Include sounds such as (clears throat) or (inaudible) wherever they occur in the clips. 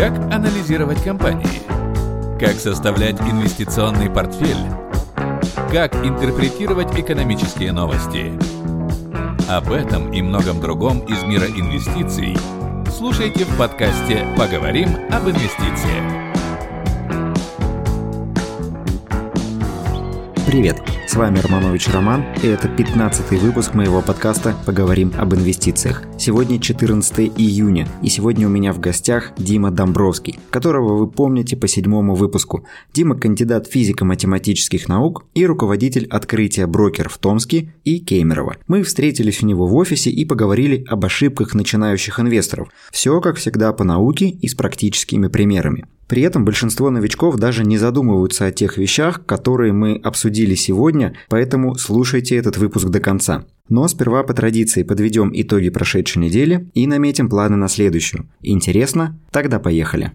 Как анализировать компании? Как составлять инвестиционный портфель? Как интерпретировать экономические новости? Об этом и многом другом из мира инвестиций слушайте в подкасте «Поговорим об инвестициях». Привет! С вами Романович Роман, и это 15 выпуск моего подкаста «Поговорим об инвестициях». Сегодня 14 июня, и сегодня у меня в гостях Дима Домбровский, которого вы помните по седьмому выпуску. Дима – кандидат физико-математических наук и руководитель открытия брокер в Томске и Кемерово. Мы встретились у него в офисе и поговорили об ошибках начинающих инвесторов. Все, как всегда, по науке и с практическими примерами. При этом большинство новичков даже не задумываются о тех вещах, которые мы обсудили сегодня, поэтому слушайте этот выпуск до конца. Но сперва по традиции подведем итоги прошедшей недели и наметим планы на следующую. Интересно? Тогда поехали.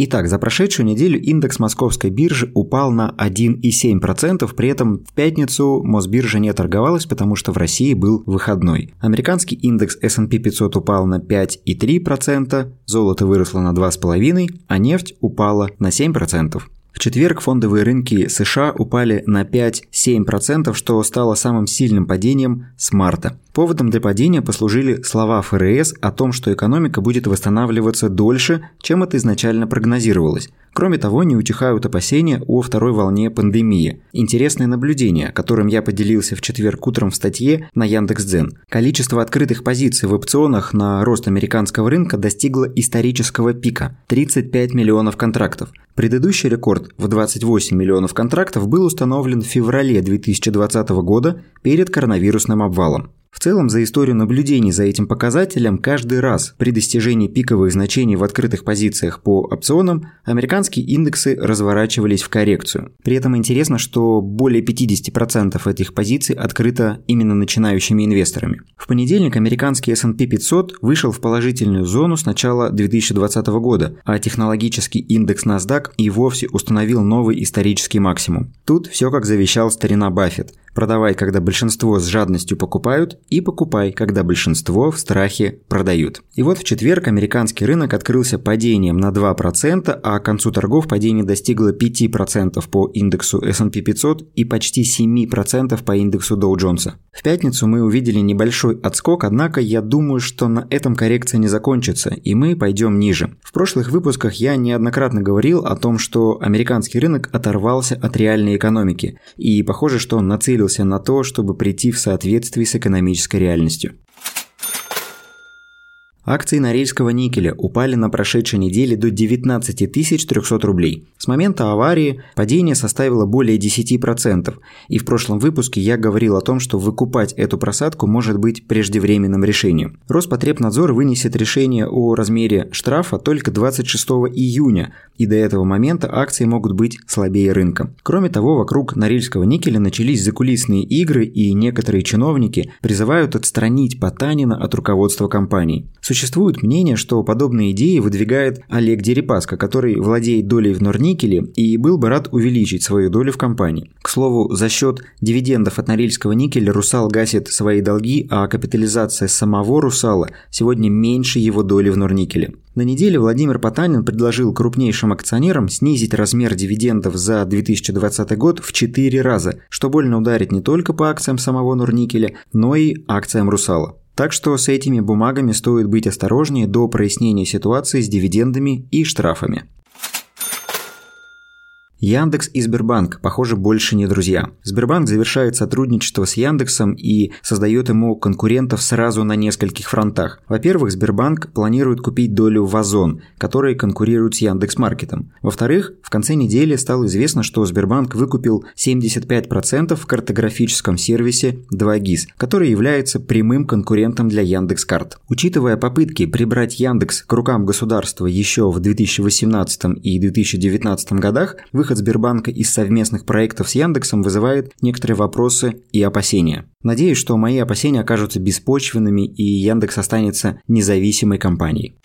Итак, за прошедшую неделю индекс московской биржи упал на 1,7%, при этом в пятницу Мосбиржа не торговалась, потому что в России был выходной. Американский индекс S&P 500 упал на 5,3%, золото выросло на 2,5%, а нефть упала на 7%. В четверг фондовые рынки США упали на 5-7%, что стало самым сильным падением с марта. Поводом для падения послужили слова ФРС о том, что экономика будет восстанавливаться дольше, чем это изначально прогнозировалось. Кроме того, не утихают опасения о второй волне пандемии. Интересное наблюдение, которым я поделился в четверг утром в статье на Яндекс.Дзен. Количество открытых позиций в опционах на рост американского рынка достигло исторического пика – 35 миллионов контрактов. Предыдущий рекорд в 28 миллионов контрактов был установлен в феврале 2020 года перед коронавирусным обвалом. В целом, за историю наблюдений за этим показателем, каждый раз при достижении пиковых значений в открытых позициях по опционам, американские индексы разворачивались в коррекцию. При этом интересно, что более 50% этих позиций открыто именно начинающими инвесторами. В понедельник американский S&P 500 вышел в положительную зону с начала 2020 года, а технологический индекс NASDAQ и вовсе установил новый исторический максимум. Тут все как завещал старина Баффет – Продавай, когда большинство с жадностью покупают, и покупай, когда большинство в страхе продают. И вот в четверг американский рынок открылся падением на 2%, а к концу торгов падение достигло 5% по индексу S&P 500 и почти 7% по индексу Dow Jones. В пятницу мы увидели небольшой отскок, однако я думаю, что на этом коррекция не закончится, и мы пойдем ниже. В прошлых выпусках я неоднократно говорил о том, что американский рынок оторвался от реальной экономики, и похоже, что он нацелился на то, чтобы прийти в соответствии с экономической реальностью. Акции Норильского никеля упали на прошедшей неделе до 19 300 рублей. С момента аварии падение составило более 10%, и в прошлом выпуске я говорил о том, что выкупать эту просадку может быть преждевременным решением. Роспотребнадзор вынесет решение о размере штрафа только 26 июня, и до этого момента акции могут быть слабее рынка. Кроме того, вокруг Норильского никеля начались закулисные игры, и некоторые чиновники призывают отстранить Потанина от руководства компании. Существует мнение, что подобные идеи выдвигает Олег Дерипаска, который владеет долей в Норникеле и был бы рад увеличить свою долю в компании. К слову, за счет дивидендов от Норильского никеля Русал гасит свои долги, а капитализация самого Русала сегодня меньше его доли в Норникеле. На неделе Владимир Потанин предложил крупнейшим акционерам снизить размер дивидендов за 2020 год в 4 раза, что больно ударит не только по акциям самого Норникеля, но и акциям Русала. Так что с этими бумагами стоит быть осторожнее до прояснения ситуации с дивидендами и штрафами. Яндекс и Сбербанк, похоже, больше не друзья. Сбербанк завершает сотрудничество с Яндексом и создает ему конкурентов сразу на нескольких фронтах. Во-первых, Сбербанк планирует купить долю в Озон, который конкурирует с Яндекс.Маркетом. Во-вторых, в конце недели стало известно, что Сбербанк выкупил 75% в картографическом сервисе 2GIS, который является прямым конкурентом для Яндекс.Карт. Учитывая попытки прибрать Яндекс к рукам государства еще в 2018 и 2019 годах, выход выход Сбербанка из совместных проектов с Яндексом вызывает некоторые вопросы и опасения. Надеюсь, что мои опасения окажутся беспочвенными и Яндекс останется независимой компанией.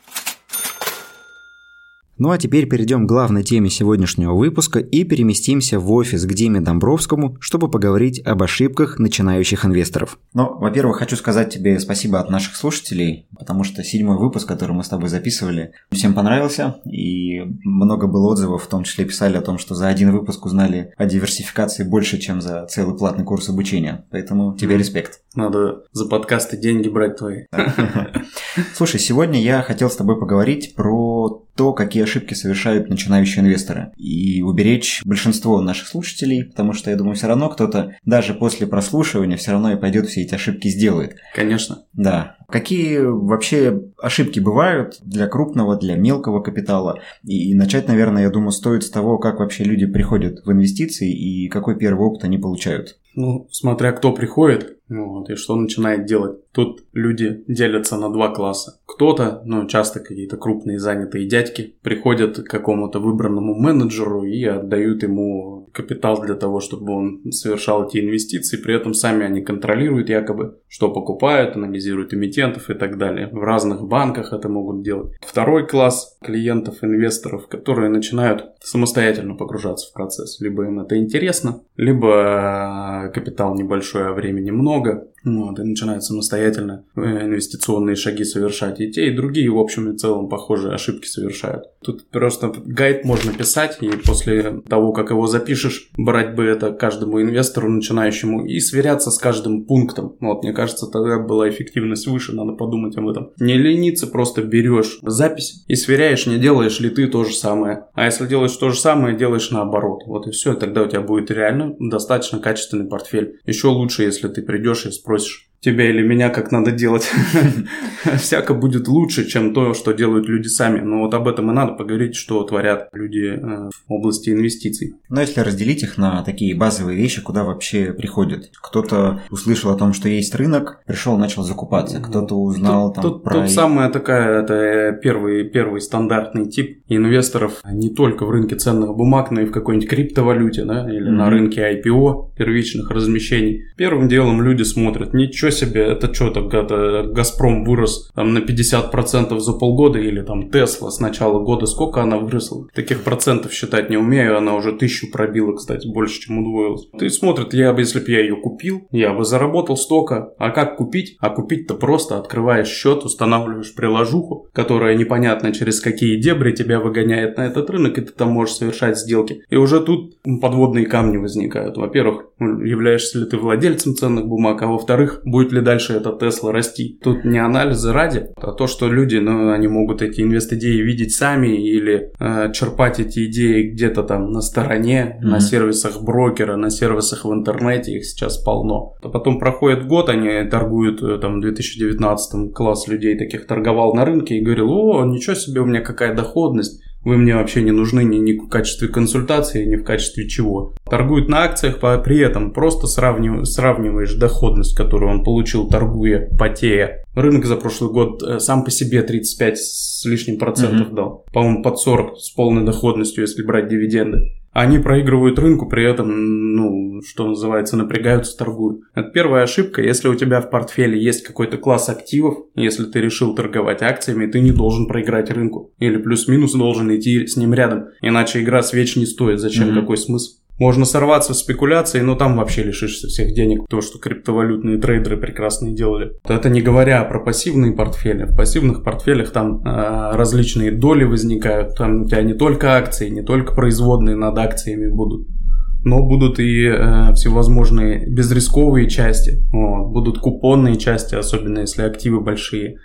Ну а теперь перейдем к главной теме сегодняшнего выпуска и переместимся в офис к Диме Домбровскому, чтобы поговорить об ошибках начинающих инвесторов. Ну, во-первых, хочу сказать тебе спасибо от наших слушателей, потому что седьмой выпуск, который мы с тобой записывали, всем понравился, и много было отзывов, в том числе писали о том, что за один выпуск узнали о диверсификации больше, чем за целый платный курс обучения. Поэтому тебе респект. Надо за подкасты деньги брать твои. (laughs) Слушай, сегодня я хотел с тобой поговорить про то, какие ошибки совершают начинающие инвесторы. И уберечь большинство наших слушателей, потому что я думаю, все равно кто-то даже после прослушивания все равно и пойдет все эти ошибки сделает. Конечно. Да. Какие вообще ошибки бывают для крупного, для мелкого капитала? И начать, наверное, я думаю, стоит с того, как вообще люди приходят в инвестиции и какой первый опыт они получают. Ну, смотря кто приходит, вот, и что начинает делать. Тут люди делятся на два класса. Кто-то, ну, часто какие-то крупные занятые дядьки, приходят к какому-то выбранному менеджеру и отдают ему капитал для того, чтобы он совершал эти инвестиции. При этом сами они контролируют якобы, что покупают, анализируют эмитентов и так далее. В разных банках это могут делать. Второй класс клиентов, инвесторов, которые начинают самостоятельно погружаться в процесс. Либо им это интересно, либо капитал небольшой, а времени много. Вот, и начинают самостоятельно э, инвестиционные шаги совершать. И те, и другие, в общем и целом, похожие ошибки совершают. Тут просто гайд можно писать, и после того, как его запишешь, брать бы это каждому инвестору начинающему и сверяться с каждым пунктом. Вот, мне кажется, тогда была эффективность выше, надо подумать об этом. Не лениться, просто берешь запись и сверяешь, не делаешь ли ты то же самое. А если делаешь то же самое, делаешь наоборот. Вот и все, тогда у тебя будет реально достаточно качественный портфель. Еще лучше, если ты придешь и спросишь спросишь тебя или меня, как надо делать. (laughs) (laughs) Всяко будет лучше, чем то, что делают люди сами. Но вот об этом и надо поговорить, что творят люди э, в области инвестиций. Но если разделить их на такие базовые вещи, куда вообще приходят. Кто-то услышал о том, что есть рынок, пришел, начал закупаться. Кто-то узнал тут, там тут, про... Тут самая такая, это первый, первый стандартный тип инвесторов не только в рынке ценных бумаг, но и в какой-нибудь криптовалюте, да, или mm-hmm. на рынке IPO, первичных размещений. Первым делом люди смотрят, ничего себе, это что это Газпром вырос там на 50% за полгода, или там Тесла с начала года, сколько она выросла? Таких процентов считать не умею, она уже тысячу пробила, кстати, больше, чем удвоилась. Ты смотрит, я бы, если бы я ее купил, я бы заработал столько. А как купить? А купить-то просто открываешь счет, устанавливаешь приложуху, которая непонятно через какие дебри тебя выгоняет на этот рынок, и ты там можешь совершать сделки. И уже тут подводные камни возникают. Во-первых, являешься ли ты владельцем ценных бумаг, а во-вторых, будет ли дальше эта Тесла расти. Тут не анализы ради, а то, что люди, ну, они могут эти инвест-идеи видеть сами или э, черпать эти идеи где-то там на стороне, mm-hmm. на сервисах брокера, на сервисах в интернете, их сейчас полно. А потом проходит год, они торгуют, э, там, в 2019 класс людей таких торговал на рынке и говорил, о, ничего себе, у меня какая доходность вы мне вообще не нужны ни, ни в качестве консультации, ни в качестве чего. Торгует на акциях, при этом просто сравнив, сравниваешь доходность, которую он получил, торгуя, потея. Рынок за прошлый год э, сам по себе 35 с лишним процентов mm-hmm. дал. По-моему, под 40 с полной доходностью, если брать дивиденды. Они проигрывают рынку, при этом, ну, что называется, напрягаются, торгуют. Это первая ошибка. Если у тебя в портфеле есть какой-то класс активов, если ты решил торговать акциями, ты не должен проиграть рынку. Или плюс-минус должен идти с ним рядом. Иначе игра свеч не стоит. Зачем? Mm-hmm. Какой смысл? Можно сорваться в спекуляции, но там вообще лишишься всех денег. То, что криптовалютные трейдеры прекрасно делали. Это не говоря про пассивные портфели. В пассивных портфелях там э, различные доли возникают. Там у тебя не только акции, не только производные над акциями будут но будут и э, всевозможные безрисковые части, вот, будут купонные части, особенно если активы большие.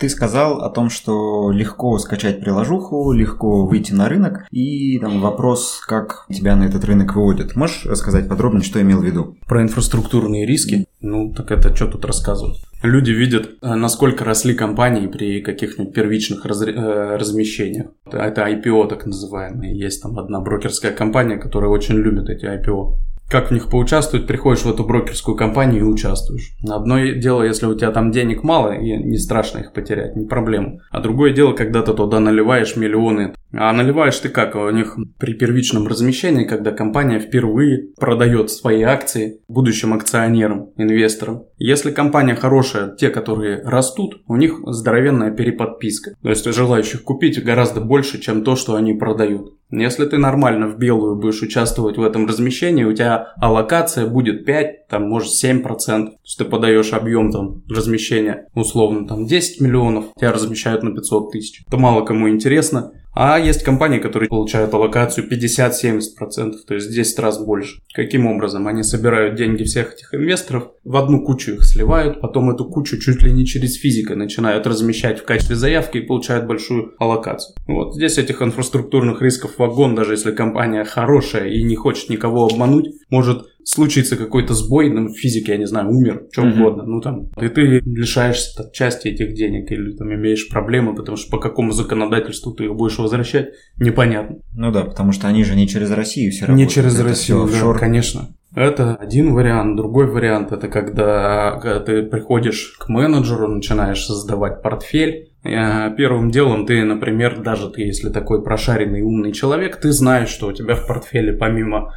Ты сказал о том, что легко скачать приложуху, легко выйти на рынок, и там вопрос, как тебя на этот рынок выводят. Можешь рассказать подробнее, что имел в виду? Про инфраструктурные риски? Ну, так это что тут рассказывать? Люди видят, э, насколько росли компании при каких-нибудь первичных раз... Э, размещениях. Это IPO так называемые. Есть там одна брокерская компания, которая очень любит эти IPO как в них поучаствовать, приходишь в эту брокерскую компанию и участвуешь. Одно дело, если у тебя там денег мало, и не страшно их потерять, не проблема. А другое дело, когда ты туда наливаешь миллионы. А наливаешь ты как? У них при первичном размещении, когда компания впервые продает свои акции будущим акционерам, инвесторам. Если компания хорошая, те, которые растут, у них здоровенная переподписка. То есть желающих купить гораздо больше, чем то, что они продают. Если ты нормально в белую будешь участвовать в этом размещении, у тебя аллокация будет 5, там, может, 7%. То есть ты подаешь объем там размещения, условно, там 10 миллионов, тебя размещают на 500 тысяч. Это мало кому интересно. А есть компании, которые получают аллокацию 50-70%, то есть 10 раз больше. Каким образом? Они собирают деньги всех этих инвесторов, в одну кучу их сливают, потом эту кучу чуть ли не через физика начинают размещать в качестве заявки и получают большую аллокацию. Вот здесь этих инфраструктурных рисков вагон, даже если компания хорошая и не хочет никого обмануть, может случится какой-то сбой, ну, в физике, я не знаю, умер, что mm-hmm. угодно, ну там, и ты лишаешься там, части этих денег или там имеешь проблемы, потому что по какому законодательству ты их будешь возвращать, непонятно. Ну да, потому что они же не через Россию все работают. Не через это Россию, да, конечно. Это один вариант. Другой вариант это когда, когда ты приходишь к менеджеру, начинаешь создавать портфель. Э, первым делом ты, например, даже ты, если такой прошаренный умный человек, ты знаешь, что у тебя в портфеле помимо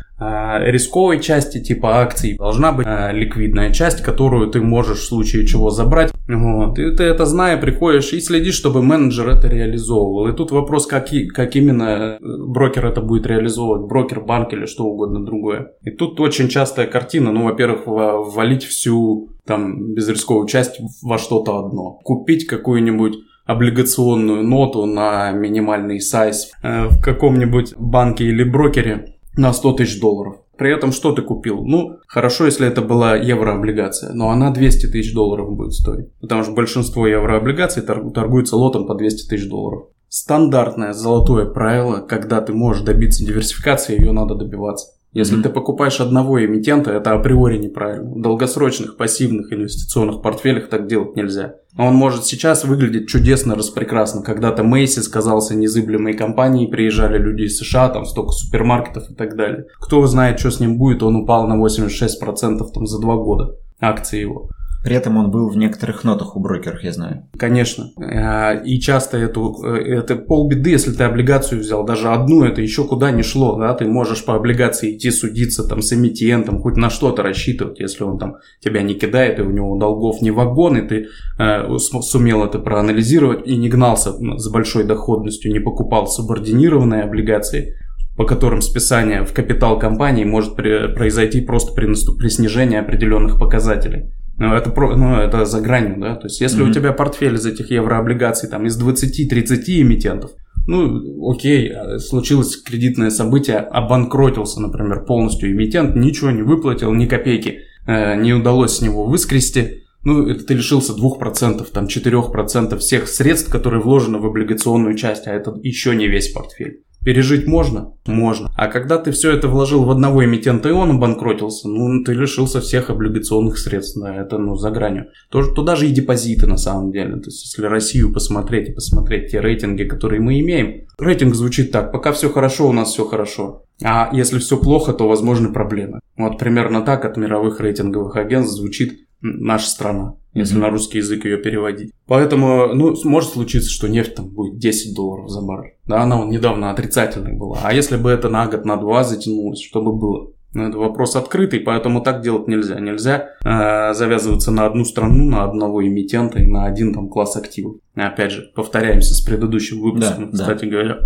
рисковой части типа акций должна быть э, ликвидная часть, которую ты можешь в случае чего забрать. Вот. И ты это зная, приходишь и следишь, чтобы менеджер это реализовывал. И тут вопрос, как, и, как именно брокер это будет реализовывать. Брокер, банк или что угодно другое. И тут очень частая картина. Ну, во-первых, валить всю там безрисковую часть во что-то одно. Купить какую-нибудь облигационную ноту на минимальный сайз э, в каком-нибудь банке или брокере на 100 тысяч долларов. При этом что ты купил? Ну, хорошо, если это была еврооблигация, но она 200 тысяч долларов будет стоить. Потому что большинство еврооблигаций торгуются лотом по 200 тысяч долларов. Стандартное золотое правило, когда ты можешь добиться диверсификации, ее надо добиваться. Если mm-hmm. ты покупаешь одного эмитента, это априори неправильно. В долгосрочных пассивных инвестиционных портфелях так делать нельзя. Он может сейчас выглядеть чудесно, распрекрасно. Когда-то Мейси сказался незыблемой компанией, приезжали люди из США, там столько супермаркетов и так далее. Кто знает, что с ним будет, он упал на 86% там за два года акции его. При этом он был в некоторых нотах у брокеров, я знаю. Конечно. А, и часто эту, э, это полбеды, если ты облигацию взял, даже одну, это еще куда не шло, да, ты можешь по облигации идти судиться там с эмитентом, хоть на что-то рассчитывать, если он там тебя не кидает, и у него долгов не вагон, и ты э, сумел это проанализировать и не гнался с большой доходностью, не покупал субординированные облигации, по которым списание в капитал компании может произойти просто при, при снижении определенных показателей. Ну, это, про, ну, это за гранью, да. То есть, если mm-hmm. у тебя портфель из этих еврооблигаций там из 20-30 эмитентов, ну, окей, случилось кредитное событие, обанкротился, например, полностью эмитент, ничего не выплатил, ни копейки э, не удалось с него выскрести, ну, это ты лишился 2%, там, 4% всех средств, которые вложены в облигационную часть, а это еще не весь портфель. Пережить можно? Можно. А когда ты все это вложил в одного эмитента, и он обанкротился, ну, ты лишился всех облигационных средств. Да, это, ну, за гранью. Тоже, туда же и депозиты, на самом деле. То есть, если Россию посмотреть и посмотреть те рейтинги, которые мы имеем, рейтинг звучит так, пока все хорошо, у нас все хорошо. А если все плохо, то возможны проблемы. Вот примерно так от мировых рейтинговых агентств звучит наша страна, если mm-hmm. на русский язык ее переводить. Поэтому, ну, может случиться, что нефть там будет 10 долларов за баррель. Да, она недавно отрицательной была. А если бы это на год, на два затянулось, что бы было? Ну, это вопрос открытый, поэтому так делать нельзя. Нельзя э, завязываться на одну страну, на одного эмитента и на один там класс активов. Опять же, повторяемся с предыдущим выпуском, да, кстати да. говоря.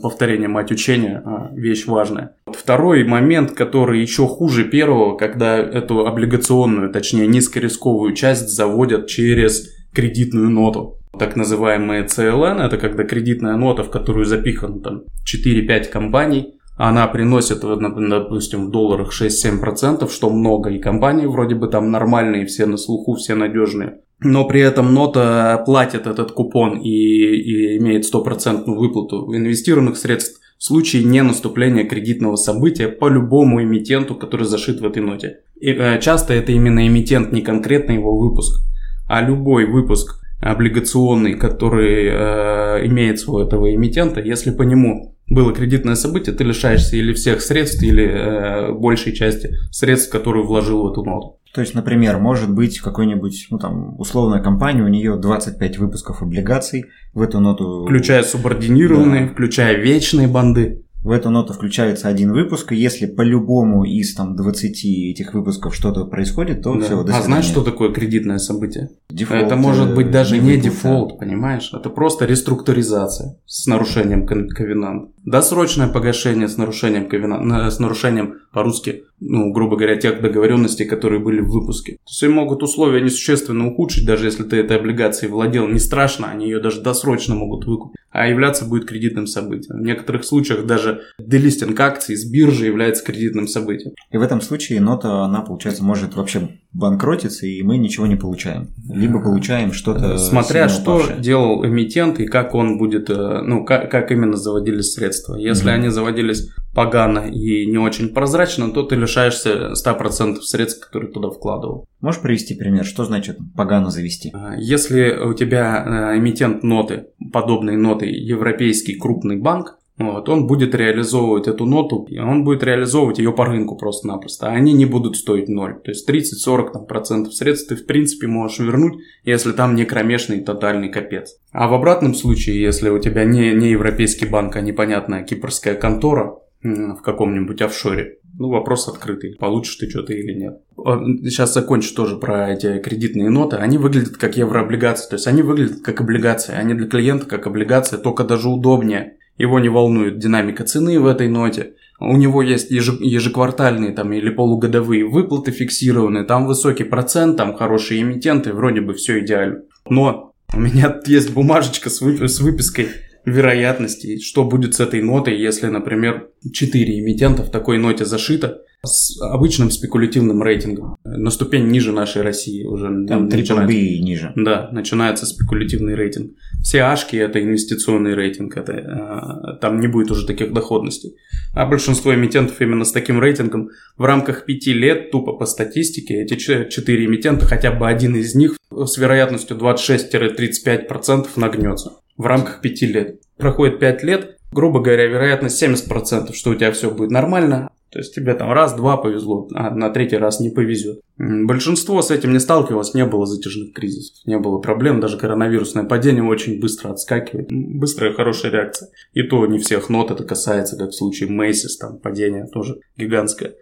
Повторение мать учения – вещь важная. Второй момент, который еще хуже первого, когда эту облигационную, точнее низкорисковую часть заводят через кредитную ноту. Так называемые CLN – это когда кредитная нота, в которую запихано там 4-5 компаний, она приносит, допустим, в долларах 6-7%, что много, и компании вроде бы там нормальные, все на слуху, все надежные. Но при этом нота платит этот купон и, и имеет стопроцентную выплату инвестированных средств в случае не наступления кредитного события по любому эмитенту, который зашит в этой ноте. И, э, часто это именно эмитент, не конкретно его выпуск, а любой выпуск облигационный, который э, имеет у этого эмитента, если по нему было кредитное событие, ты лишаешься или всех средств, или э, большей части средств, которые вложил в эту ноту. То есть, например, может быть какой-нибудь, ну там, условная компания, у нее 25 выпусков облигаций в эту ноту. Включая субординированные, да. включая вечные банды. В эту ноту включается один выпуск, и если по любому из там 20 этих выпусков что-то происходит, то Да. все, до а знаешь, что такое кредитное событие? Дефолт, это может быть э, даже не выплата. дефолт, понимаешь? Это просто реструктуризация с нарушением кон- ковенанта. Досрочное погашение с нарушением ковенанта, с нарушением по-русски, ну, грубо говоря, тех договоренностей, которые были в выпуске. То есть могут условия несущественно ухудшить, даже если ты этой облигацией владел, не страшно, они ее даже досрочно могут выкупить, а являться будет кредитным событием. В некоторых случаях даже делистинг акций с биржи является кредитным событием. И в этом случае нота, она, получается, может вообще банкротиться, и мы ничего не получаем. Либо получаем что-то Смотря что упавшее. делал эмитент и как он будет, э, ну, как, как именно заводились средства. Если Мгм. они заводились погано и не очень прозрачно, то ты лишаешься 100% средств, которые туда вкладывал. Можешь привести пример, что значит погано завести? А, Если у тебя э, эмитент ноты, подобной ноты, европейский крупный банк, вот, он будет реализовывать эту ноту, и он будет реализовывать ее по рынку просто-напросто, а они не будут стоить ноль. То есть 30-40 там, процентов средств ты в принципе можешь вернуть, если там не кромешный тотальный капец. А в обратном случае, если у тебя не, не европейский банк, а непонятная кипрская контора в каком-нибудь офшоре, ну, вопрос открытый, получишь ты что-то или нет. Сейчас закончу тоже про эти кредитные ноты. Они выглядят как еврооблигации, то есть они выглядят как облигации. Они для клиента как облигация, только даже удобнее. Его не волнует динамика цены в этой ноте. У него есть еже- ежеквартальные там, или полугодовые выплаты фиксированные, там высокий процент, там хорошие эмитенты, вроде бы все идеально. Но у меня (laughs) есть бумажечка с, с выпиской вероятностей, что будет с этой нотой, если, например, 4 эмитента в такой ноте зашито с обычным спекулятивным рейтингом. На ступень ниже нашей России уже Там начинается. ниже. Да, начинается спекулятивный рейтинг. Все ашки это инвестиционный рейтинг, это, э, там не будет уже таких доходностей. А большинство эмитентов именно с таким рейтингом в рамках пяти лет, тупо по статистике, эти че- четыре эмитента, хотя бы один из них с вероятностью 26-35% нагнется в рамках пяти лет. Проходит 5 лет, грубо говоря, вероятность 70%, что у тебя все будет нормально, то есть тебе там раз-два повезло, а на третий раз не повезет. Большинство с этим не сталкивалось, не было затяжных кризисов, не было проблем, даже коронавирусное падение очень быстро отскакивает. Быстрая хорошая реакция. И то не всех нот это касается, как в случае Мейсис, там падение тоже гигантское.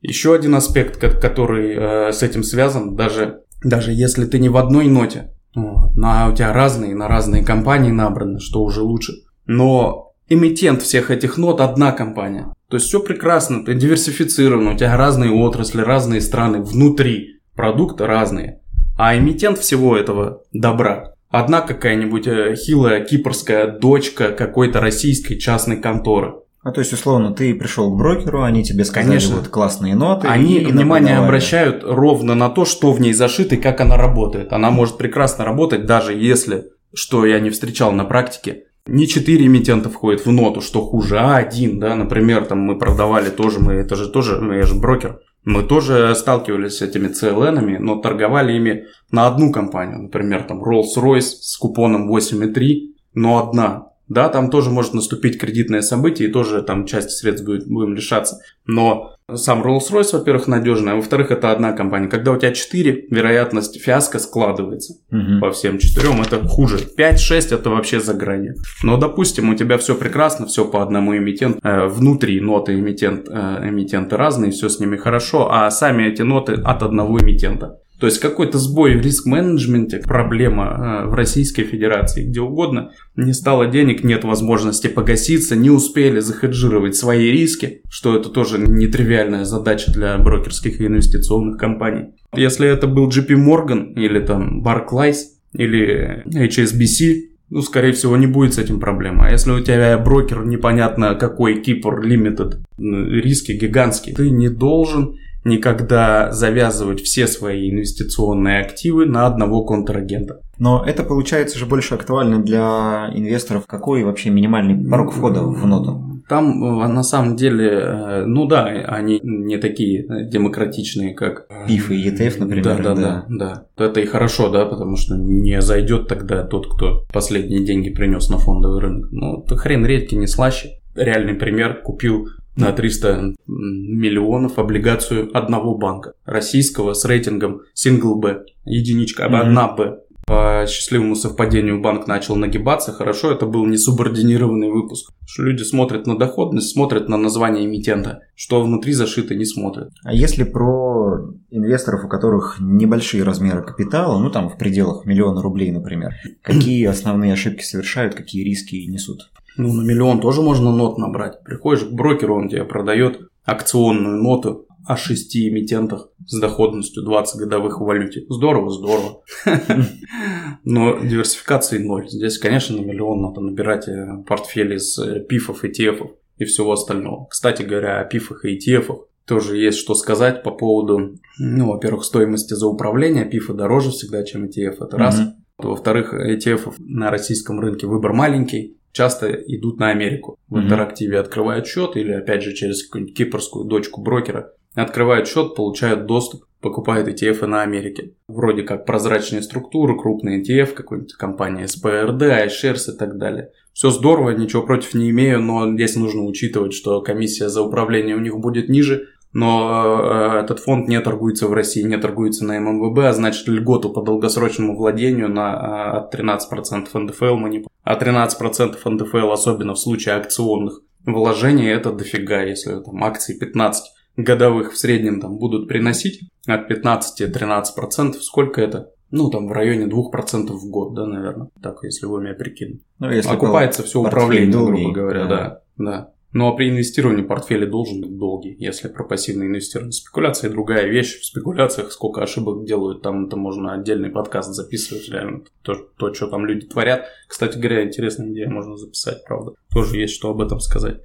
Еще один аспект, ко- который э, с этим связан, даже, даже если ты не в одной ноте, вот, на, у тебя разные, на разные компании набраны, что уже лучше. Но эмитент всех этих нот одна компания. То есть все прекрасно, ты диверсифицирован, у тебя разные отрасли, разные страны, внутри продукта разные. А эмитент всего этого добра одна какая-нибудь э, хилая кипрская дочка какой-то российской частной конторы. А то есть, условно, ты пришел к брокеру, они тебе сказали Конечно. вот классные ноты. Они внимание напродавали. обращают ровно на то, что в ней зашито и как она работает. Она может прекрасно работать, даже если, что я не встречал на практике, не 4 эмитента входит в ноту, что хуже, а один, да, например, там мы продавали тоже, мы, это же тоже, ну, я же брокер, мы тоже сталкивались с этими CLN, но торговали ими на одну компанию, например, там Rolls-Royce с купоном 8,3, но одна. Да, там тоже может наступить кредитное событие, и тоже там часть средств будет, будем лишаться. Но сам Rolls-Royce, во-первых, надежный, а во-вторых, это одна компания. Когда у тебя 4, вероятность фиаско складывается Мгм. по всем четырем, это хуже. 5-6 это вообще за гранью. Но, допустим, у тебя все прекрасно, все по одному эмитенту, э, внутри ноты эмитент, э, эмитенты разные, все с ними хорошо, а сами эти ноты от одного эмитента. То есть какой-то сбой в риск-менеджменте, проблема э, в Российской Федерации, где угодно, не стало денег, нет возможности погаситься, не успели захеджировать свои риски, что это тоже нетривиальная задача для брокерских и инвестиционных компаний. Если это был JP Morgan или там Barclays или HSBC, ну, скорее всего, не будет с этим проблем. А если у тебя брокер непонятно какой, Кипр, м, риски гигантские, ты не должен никогда завязывать все свои инвестиционные активы на одного контрагента. Но это получается же больше актуально для инвесторов. Какой вообще минимальный порог входа в ноту? Там э, на самом деле, э, ну да, они не такие э, демократичные, как ПИФ и ETF, например. Да, да, да, да. Это и хорошо, да, потому что не зайдет тогда тот, кто последние деньги принес на фондовый рынок. Ну, хрен редкий, не слаще. Реальный пример. Купил на 300 миллионов облигацию одного банка. Российского с рейтингом single B. Единичка, Мгм. одна B. По счастливому совпадению банк начал нагибаться. Хорошо, это был не субординированный выпуск. Что люди смотрят на доходность, смотрят на название эмитента. Что внутри зашито, не смотрят. А если про инвесторов, у которых небольшие размеры капитала, ну там в пределах миллиона рублей, например, (clears throat) какие основные ошибки совершают, какие риски несут? Ну, на миллион тоже можно нот набрать. Приходишь к брокеру, он тебе продает акционную ноту о шести эмитентах с доходностью 20 годовых в валюте. Здорово, здорово. (laughs) Но диверсификации ноль. Здесь, конечно, на миллион надо набирать э, портфели из э, пифов, ETF и всего остального. Кстати говоря, о пифах и ETF тоже есть что сказать по поводу, ну, во-первых, стоимости за управление. Пифы дороже всегда, чем ETF, это раз. Во-вторых, ETF на российском рынке выбор маленький часто идут на Америку. В интерактиве открывают счет или, опять же, через какую-нибудь кипрскую дочку брокера открывают счет, получают доступ, покупают ETF на Америке. Вроде как прозрачные структуры, крупный ETF, какой-нибудь компания SPRD, iShares и так далее. Все здорово, ничего против не имею, но здесь нужно учитывать, что комиссия за управление у них будет ниже, но э, этот фонд не торгуется в России, не торгуется на ММВБ, а значит льготу по долгосрочному владению на э, от 13% НДФЛ мы не А 13% НДФЛ, особенно в случае акционных вложений, это дофига, если там акции 15 годовых в среднем там будут приносить от 15-13%, сколько это? Ну, там в районе 2% в год, да, наверное. Так, если в уме прикинуть. Ну, если Окупается все управление, грубо говоря, да. да. да. Ну а при инвестировании портфель должен быть долгий, если про пассивное инвестирование. Спекуляция другая вещь. В спекуляциях сколько ошибок делают, там это можно отдельный подкаст записывать, реально. То, то что там люди творят. Кстати говоря, интересная идея можно записать, правда. Тоже есть что об этом сказать.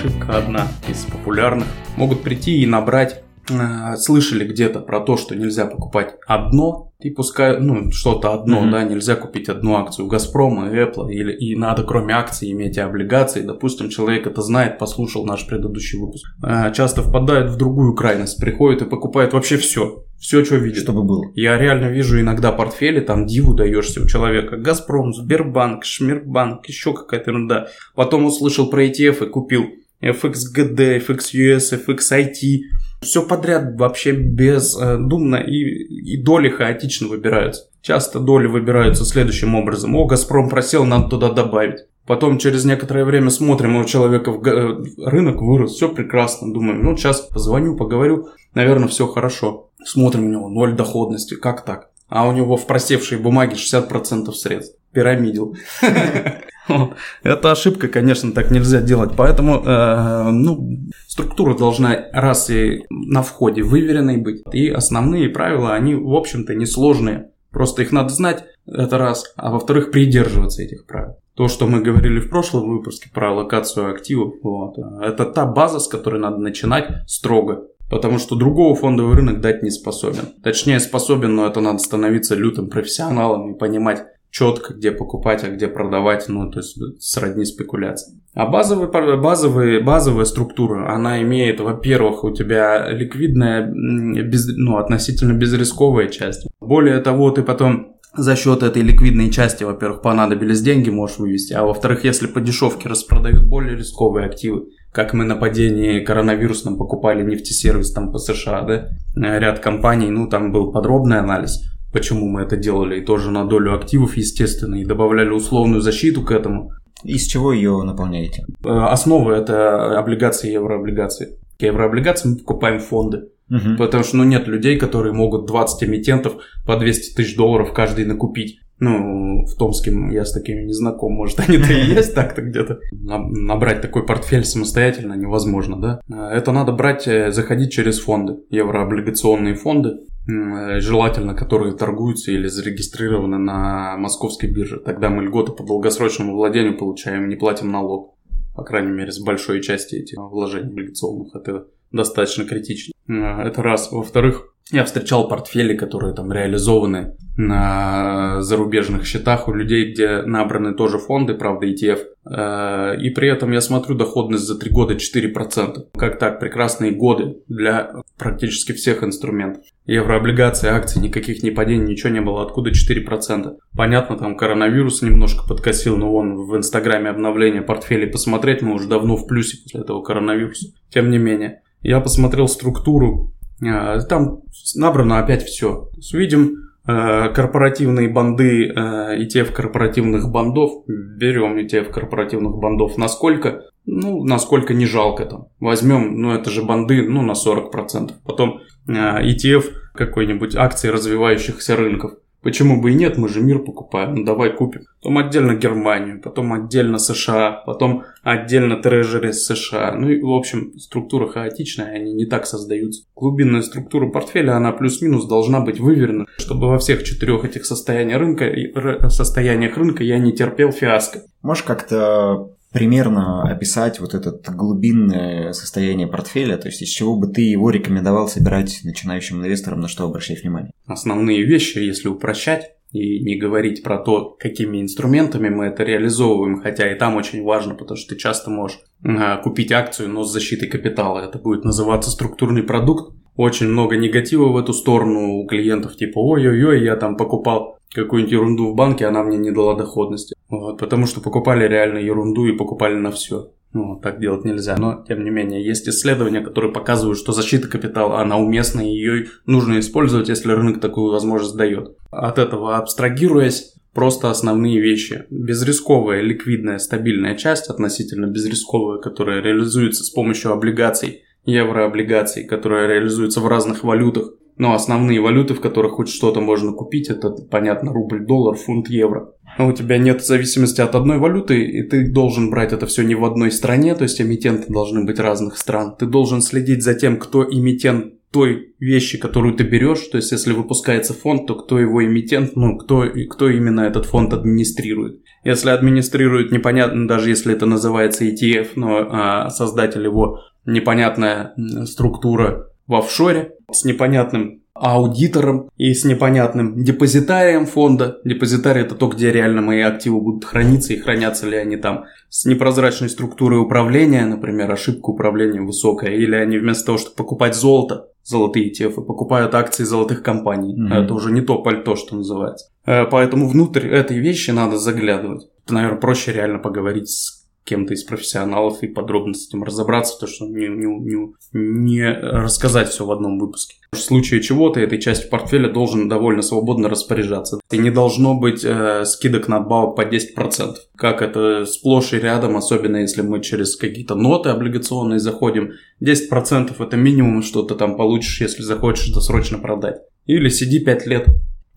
Ошибка одна из популярных. Могут прийти и набрать э, слышали где-то про то, что нельзя покупать одно, и пускай, ну, что-то одно, mm-hmm. да, нельзя купить одну акцию Газпрома, Apple, или, и надо кроме акций иметь и облигации. Допустим, человек это знает, послушал наш предыдущий выпуск. Э, часто впадает в другую крайность, приходит и покупает вообще все. Все, что видит. Чтобы было. Я реально вижу иногда портфели, там диву даешься у человека. Газпром, Сбербанк, Шмирбанк, еще какая-то ерунда. Потом услышал про ETF и купил. FXGD, FXUS, FXIT. Все подряд вообще бездумно и, и доли хаотично выбираются. Часто доли выбираются следующим образом. О, Газпром просел, надо туда добавить. Потом через некоторое время смотрим, у человека в э, рынок вырос, все прекрасно. Думаем, ну сейчас позвоню, поговорю, наверное, все хорошо. Смотрим, у него ноль доходности, как так? А у него в просевшей бумаге 60% средств. Пирамидил. (laughs) (laughs) Это ошибка, конечно, так нельзя делать. Поэтому э, ну, структура должна раз и на входе выверенной быть. И основные правила, они, в общем-то, несложные. Просто их надо знать, это раз. А во-вторых, придерживаться этих правил. То, что мы говорили в прошлом выпуске про локацию активов, вот, это та база, с которой надо начинать строго. Потому что другого фондовый рынок дать не способен. Точнее способен, но это надо становиться лютым профессионалом и понимать, четко, где покупать, а где продавать, ну, то есть сродни спекуляции. А базовая, базовая, базовая структура, она имеет, во-первых, у тебя ликвидная, без, ну, относительно безрисковая часть. Более того, ты потом за счет этой ликвидной части, во-первых, понадобились деньги, можешь вывести, а во-вторых, если по дешевке распродают более рисковые активы, как мы на падении коронавирусном покупали нефтесервис там по США, да, ряд компаний, ну, там был подробный анализ, почему мы это делали, и тоже на долю активов, естественно, и добавляли условную защиту к этому. Из чего ее наполняете? Э, основа это облигации, еврооблигации. К еврооблигациям мы покупаем фонды. Угу. Потому что ну, нет людей, которые могут 20 эмитентов по 200 тысяч долларов каждый накупить. Ну, в Томске я с такими не знаком, может, они-то и есть так-то где-то. Набрать такой портфель самостоятельно невозможно, да? Э, это надо брать, э, заходить через фонды, еврооблигационные фонды. Э, желательно, которые торгуются или зарегистрированы на московской бирже. Тогда мы льготы по долгосрочному владению получаем, не платим налог. По крайней мере, с большой части этих вложений облигационных. Это достаточно критично. Э, это раз. Во-вторых, Я встречал портфели, которые там реализованы на зарубежных счетах у людей, где набраны тоже фонды, правда, ETF. Э, и при этом я смотрю доходность за 3 года 4%. Как так? Прекрасные годы для практически всех инструментов. Еврооблигации, акции, никаких не падений, ничего не было. Откуда 4%? Понятно, там коронавирус немножко подкосил, но вон в Инстаграме обновление портфелей посмотреть, мы уже давно в плюсе после этого коронавируса. Тем не менее, я посмотрел структуру там набрано опять все. Видим э, корпоративные банды, э, ETF корпоративных бандов. Берем ETF корпоративных бандов. Насколько? Ну, насколько не жалко там. Возьмем, ну это же банды, ну на 40%. Потом э, ETF какой-нибудь акции развивающихся рынков. Почему бы и нет, мы же мир покупаем, ну давай купим. Потом отдельно Германию, потом отдельно США, потом отдельно трежери США. Ну и, в общем, структура хаотичная, они не так создаются. Глубинная структура портфеля, она плюс-минус должна быть выверена, чтобы во всех четырех этих состояниях рынка, состояниях рынка я не терпел фиаско. Можешь как-то примерно описать вот это глубинное состояние портфеля, то есть из чего бы ты его рекомендовал собирать начинающим инвесторам, на что обращать внимание? Основные вещи, если упрощать, и не говорить про то, какими инструментами мы это реализовываем, хотя и там очень важно, потому что ты часто можешь э, купить акцию, но с защитой капитала. Это будет называться структурный продукт. Очень много негатива в эту сторону у клиентов, типа ой-ой-ой, я там покупал какую-нибудь ерунду в банке, она мне не дала доходности. Вот, потому что покупали реально ерунду и покупали на все. Ну, так делать нельзя. Но, тем не менее, есть исследования, которые показывают, что защита капитала, она уместна, и ее нужно использовать, если рынок такую возможность дает. От этого абстрагируясь, просто основные вещи. Безрисковая, ликвидная, стабильная часть, относительно безрисковая, которая реализуется с помощью облигаций, еврооблигаций, которая реализуется в разных валютах. Но основные валюты, в которых хоть что-то можно купить, это, понятно, рубль, доллар, фунт, евро. У тебя нет зависимости от одной валюты, и ты должен брать это все не в одной стране, то есть эмитенты должны быть разных стран. Ты должен следить за тем, кто эмитент той вещи, которую ты берешь, то есть если выпускается фонд, то кто его эмитент, ну, кто, кто именно этот фонд администрирует. Если администрирует непонятно, даже если это называется ETF, но а, создатель его непонятная структура в офшоре с непонятным аудитором и с непонятным депозитарием фонда. Депозитарий это то, где реально мои активы будут храниться и хранятся ли они там. С непрозрачной структурой управления, например, ошибка управления высокая, или они вместо того, чтобы покупать золото, золотые ETF, покупают акции золотых компаний. Mm-hmm. Это уже не то пальто, что называется. Э, поэтому внутрь этой вещи надо заглядывать. Наверное, проще реально поговорить с кем-то из профессионалов и подробно с этим разобраться, то что не, не, не, не рассказать все в одном выпуске. В случае чего ты этой частью портфеля должен довольно свободно распоряжаться. И не должно быть э, скидок на надбавок по 10%. Как это сплошь и рядом, особенно если мы через какие-то ноты облигационные заходим. 10% это минимум, что ты там получишь, если захочешь досрочно продать. Или сиди 5 лет.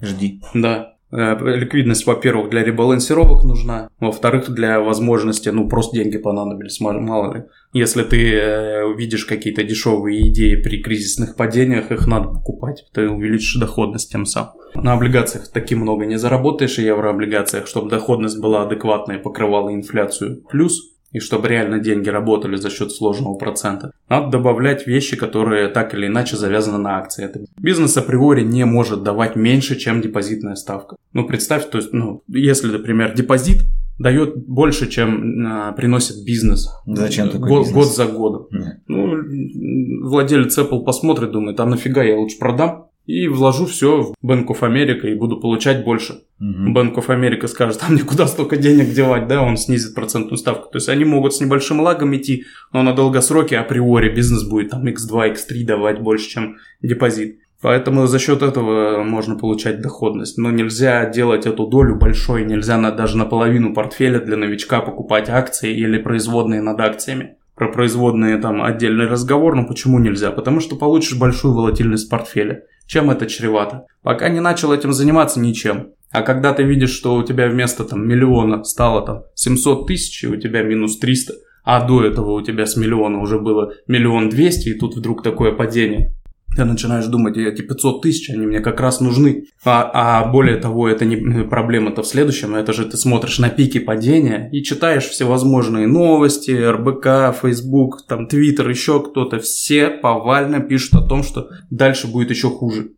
Жди. Да, ликвидность, во-первых, для ребалансировок нужна, во-вторых, для возможности, ну, просто деньги понадобились, мало ли. Если ты э, видишь какие-то дешевые идеи при кризисных падениях, их надо покупать, ты увеличишь доходность тем самым. На облигациях таки много не заработаешь, и еврооблигациях, чтобы доходность была адекватная и покрывала инфляцию. Плюс и чтобы реально деньги работали за счет сложного процента, надо добавлять вещи, которые так или иначе завязаны на акции. Это бизнес априори не может давать меньше, чем депозитная ставка. Ну, представь, то есть, ну, если, например, депозит дает больше, чем а, приносит бизнес. Зачем такой год, бизнес? год за годом. Нет. Ну, владелец Apple посмотрит, думает, а нафига я лучше продам, и вложу все в Bank of America и буду получать больше. Угу. Bank of America скажет, а мне куда столько денег девать, да, он снизит процентную ставку. То есть они могут с небольшим лагом идти, но на долгосроке априори бизнес будет там x2, x3 давать больше, чем депозит. Поэтому за счет этого можно получать доходность. Но нельзя делать эту долю большой, нельзя на, даже наполовину портфеля для новичка покупать акции или производные над акциями. Про производные там отдельный разговор, но почему нельзя? Потому что получишь большую волатильность портфеля. Чем это чревато? Пока не начал этим заниматься ничем. А когда ты видишь, что у тебя вместо там миллиона стало там 700 тысяч, и у тебя минус 300, а до этого у тебя с миллиона уже было миллион двести, и тут вдруг такое падение. Ты начинаешь думать, эти 500 тысяч, они мне как раз нужны. А, а более того, это не проблема-то в следующем, это же ты смотришь на пики падения и читаешь всевозможные новости, РБК, Facebook, там, Твиттер, еще кто-то. Все повально пишут о том, что дальше будет еще хуже.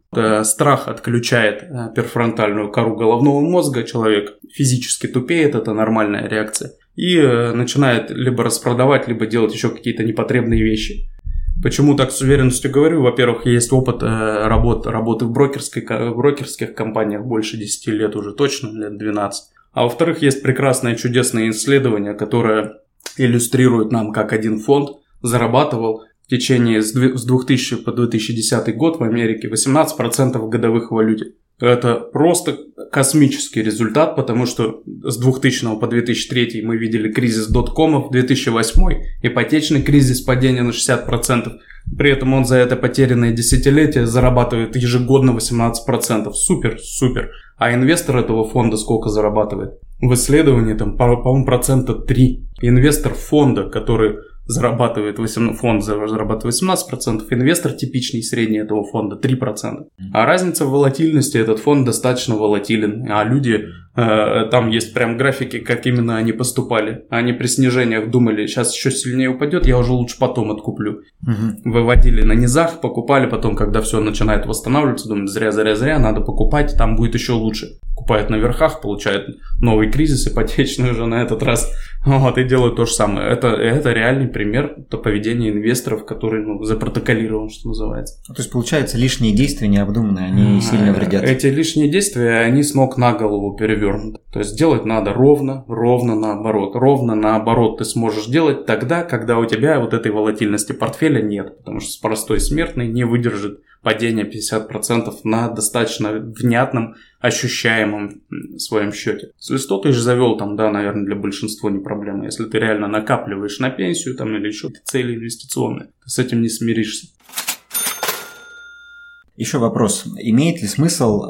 Страх отключает э, перфронтальную кору головного мозга, человек физически тупеет, это нормальная реакция. И э, начинает либо распродавать, либо делать еще какие-то непотребные вещи. Почему так с уверенностью говорю? Во-первых, есть опыт э, работ, работы в, брокерской, в брокерских компаниях больше 10 лет уже точно, лет 12. А во-вторых, есть прекрасное чудесное исследование, которое иллюстрирует нам, как один фонд зарабатывал в течение с 2000 по 2010 год в Америке 18% в годовых валюте. Это просто космический результат, потому что с 2000 по 2003 мы видели кризис доткомов, 2008 ипотечный кризис, падение на 60%. При этом он за это потерянное десятилетие зарабатывает ежегодно 18%. Супер, супер. А инвестор этого фонда сколько зарабатывает? В исследовании там, по-моему, процента 3. Инвестор фонда, который зарабатывает 8, фонд зарабатывает 18%, инвестор типичный средний этого фонда 3%. А разница в волатильности, этот фонд достаточно волатилен, а люди, э, там есть прям графики, как именно они поступали. Они при снижениях думали, сейчас еще сильнее упадет, я уже лучше потом откуплю. Угу. Выводили на низах, покупали, потом, когда все начинает восстанавливаться, думают, зря, зря, зря, надо покупать, там будет еще лучше. Купают на верхах, получают новый кризис ипотечный уже на этот раз вот, и делают то же самое. Это, это реальный пример то поведения инвесторов, который ну, запротоколирован, что называется. То есть, получается, лишние действия необдуманные, они а, сильно вредят. Эти лишние действия, они с ног на голову перевернуты. То есть, делать надо ровно, ровно наоборот. Ровно наоборот ты сможешь делать тогда, когда у тебя вот этой волатильности портфеля нет. Потому что простой смертный не выдержит падение 50% на достаточно внятном, ощущаемом своем счете. С листотой же завел там, да, наверное, для большинства не проблема. Если ты реально накапливаешь на пенсию там или еще цели инвестиционные, ты с этим не смиришься. Еще вопрос. Имеет ли смысл э,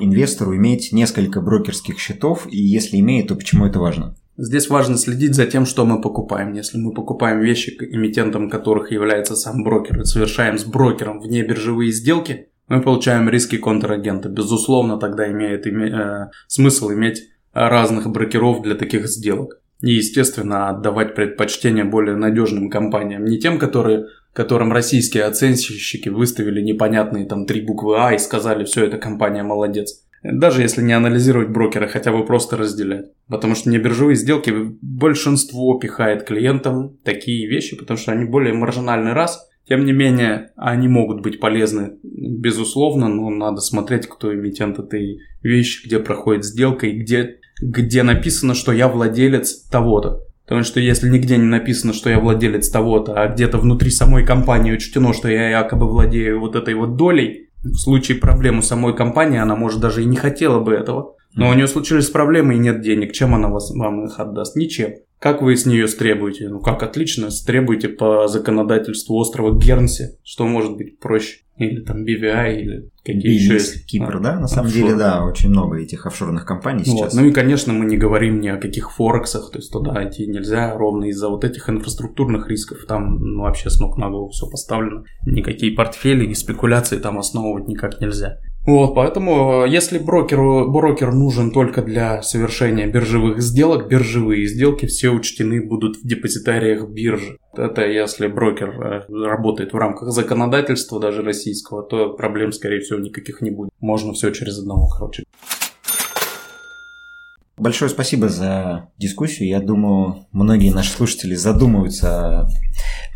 инвестору иметь несколько брокерских счетов? И если имеет, то почему это важно? Здесь важно следить за тем, что мы покупаем. Если мы покупаем вещи, эмитентом которых является сам брокер, и совершаем с брокером вне биржевые сделки, мы получаем риски контрагента. Безусловно, тогда имеет име, э, смысл иметь разных брокеров для таких сделок. И, естественно, отдавать предпочтение более надежным компаниям. Не тем, которые, которым российские оценщики выставили непонятные там три буквы А и сказали, все, эта компания молодец. Даже если не анализировать брокера, хотя бы просто разделять. Потому что не биржевые сделки большинство пихает клиентам такие вещи, потому что они более маржинальный раз. Тем не менее, они могут быть полезны, безусловно, но надо смотреть, кто эмитент этой вещи, где проходит сделка и где, где написано, что я владелец того-то. Потому что если нигде не написано, что я владелец того-то, а где-то внутри самой компании учтено, что я якобы владею вот этой вот долей, в случае проблем у самой компании она, может, даже и не хотела бы этого. Но у нее случились проблемы и нет денег. Чем она вас, вам их отдаст? Ничем. Как вы с нее стребуете? Ну как, отлично, стребуете по законодательству острова Гернси, что может быть проще. Или там BVI, или какие еще есть. Кипр, да? На самом деле, да, очень много этих офшорных компаний сейчас. Вот. Ну и, конечно, мы не говорим ни о каких форексах, то есть туда идти нельзя ровно из-за вот этих инфраструктурных рисков. Там ну, вообще с ног на голову все поставлено. Никакие портфели и спекуляции там основывать никак нельзя. Вот, поэтому э, если брокеру, брокер нужен только для совершения биржевых сделок, биржевые сделки все учтены будут в депозитариях биржи. Это если брокер э, работает в рамках законодательства, даже российского, то проблем, скорее всего, никаких не будет. Можно все через одного, короче. Большое спасибо за дискуссию. Я думаю, многие наши слушатели задумываются о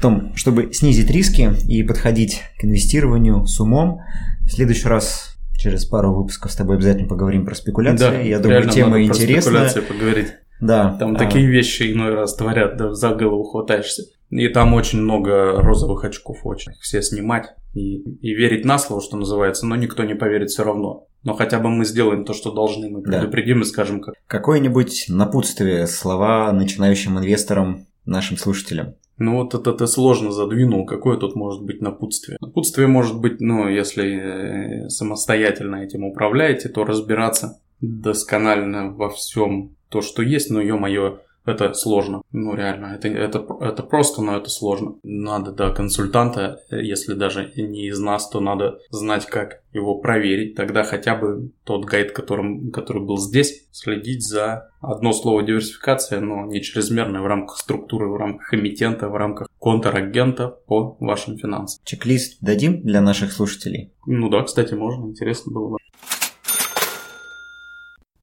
том, чтобы снизить риски и подходить к инвестированию с умом. В следующий раз через пару выпусков с тобой обязательно поговорим про спекуляции. Да, Я думаю, тема интересная. Про поговорить. Да. Там а... такие вещи иной раз творят, да, за голову хватаешься. И там очень много розовых очков, очень. Все снимать и, и верить на слово, что называется, но никто не поверит все равно. Но хотя бы мы сделаем то, что должны, мы предупредим да. и скажем как. Какое-нибудь напутствие, слова начинающим инвесторам, нашим слушателям? Ну вот это ты сложно задвинул. Какое тут может быть напутствие? Напутствие может быть, ну, если э, самостоятельно этим управляете, то разбираться досконально во всем то, что есть, но, ё-моё, это сложно. Ну, реально, это, это, это просто, но это сложно. Надо, да, консультанта, если даже не из нас, то надо знать, как его проверить. Тогда хотя бы тот гайд, которым, который был здесь, следить за одно слово диверсификация, но не чрезмерная в рамках структуры, в рамках эмитента, в рамках контрагента по вашим финансам. Чек-лист дадим для наших слушателей? Ну да, кстати, можно, интересно было бы.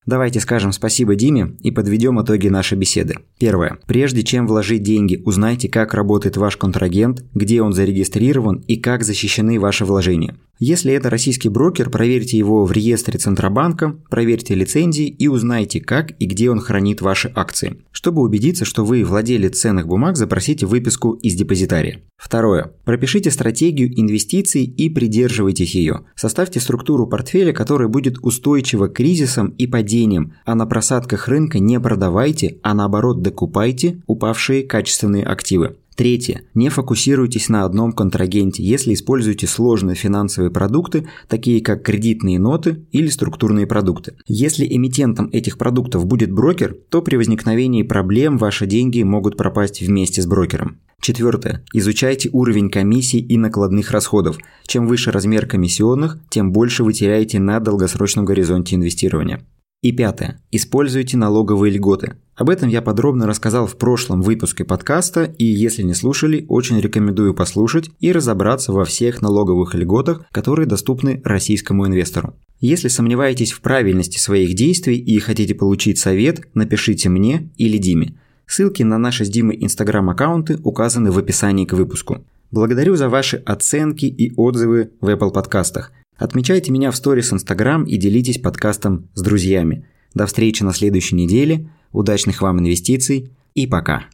Давайте скажем спасибо Диме и подведем итоги нашей беседы. Первое. Прежде чем вложить деньги, узнайте, как работает ваш контрагент, где он зарегистрирован и как защищены ваши вложения. Если это российский брокер, проверьте его в реестре Центробанка, проверьте лицензии и узнайте, как и где он хранит ваши акции. Чтобы убедиться, что вы владелец ценных бумаг, запросите выписку из депозитария. Второе. Пропишите стратегию инвестиций и придерживайтесь ее. Составьте структуру портфеля, которая будет устойчива к кризисам и падениям, а на просадках рынка не продавайте, а наоборот докупайте упавшие качественные активы. Третье. Не фокусируйтесь на одном контрагенте, если используете сложные финансовые продукты, такие как кредитные ноты или структурные продукты. Если эмитентом этих продуктов будет брокер, то при возникновении проблем ваши деньги могут пропасть вместе с брокером. Четвертое. Изучайте уровень комиссий и накладных расходов. Чем выше размер комиссионных, тем больше вы теряете на долгосрочном горизонте инвестирования. И пятое. Используйте налоговые льготы. Об этом я подробно рассказал в прошлом выпуске подкаста, и если не слушали, очень рекомендую послушать и разобраться во всех налоговых льготах, которые доступны российскому инвестору. Если сомневаетесь в правильности своих действий и хотите получить совет, напишите мне или Диме. Ссылки на наши с Димой инстаграм-аккаунты указаны в описании к выпуску. Благодарю за ваши оценки и отзывы в Apple подкастах. Отмечайте меня в сторис Инстаграм и делитесь подкастом с друзьями. До встречи на следующей неделе, удачных вам инвестиций и пока!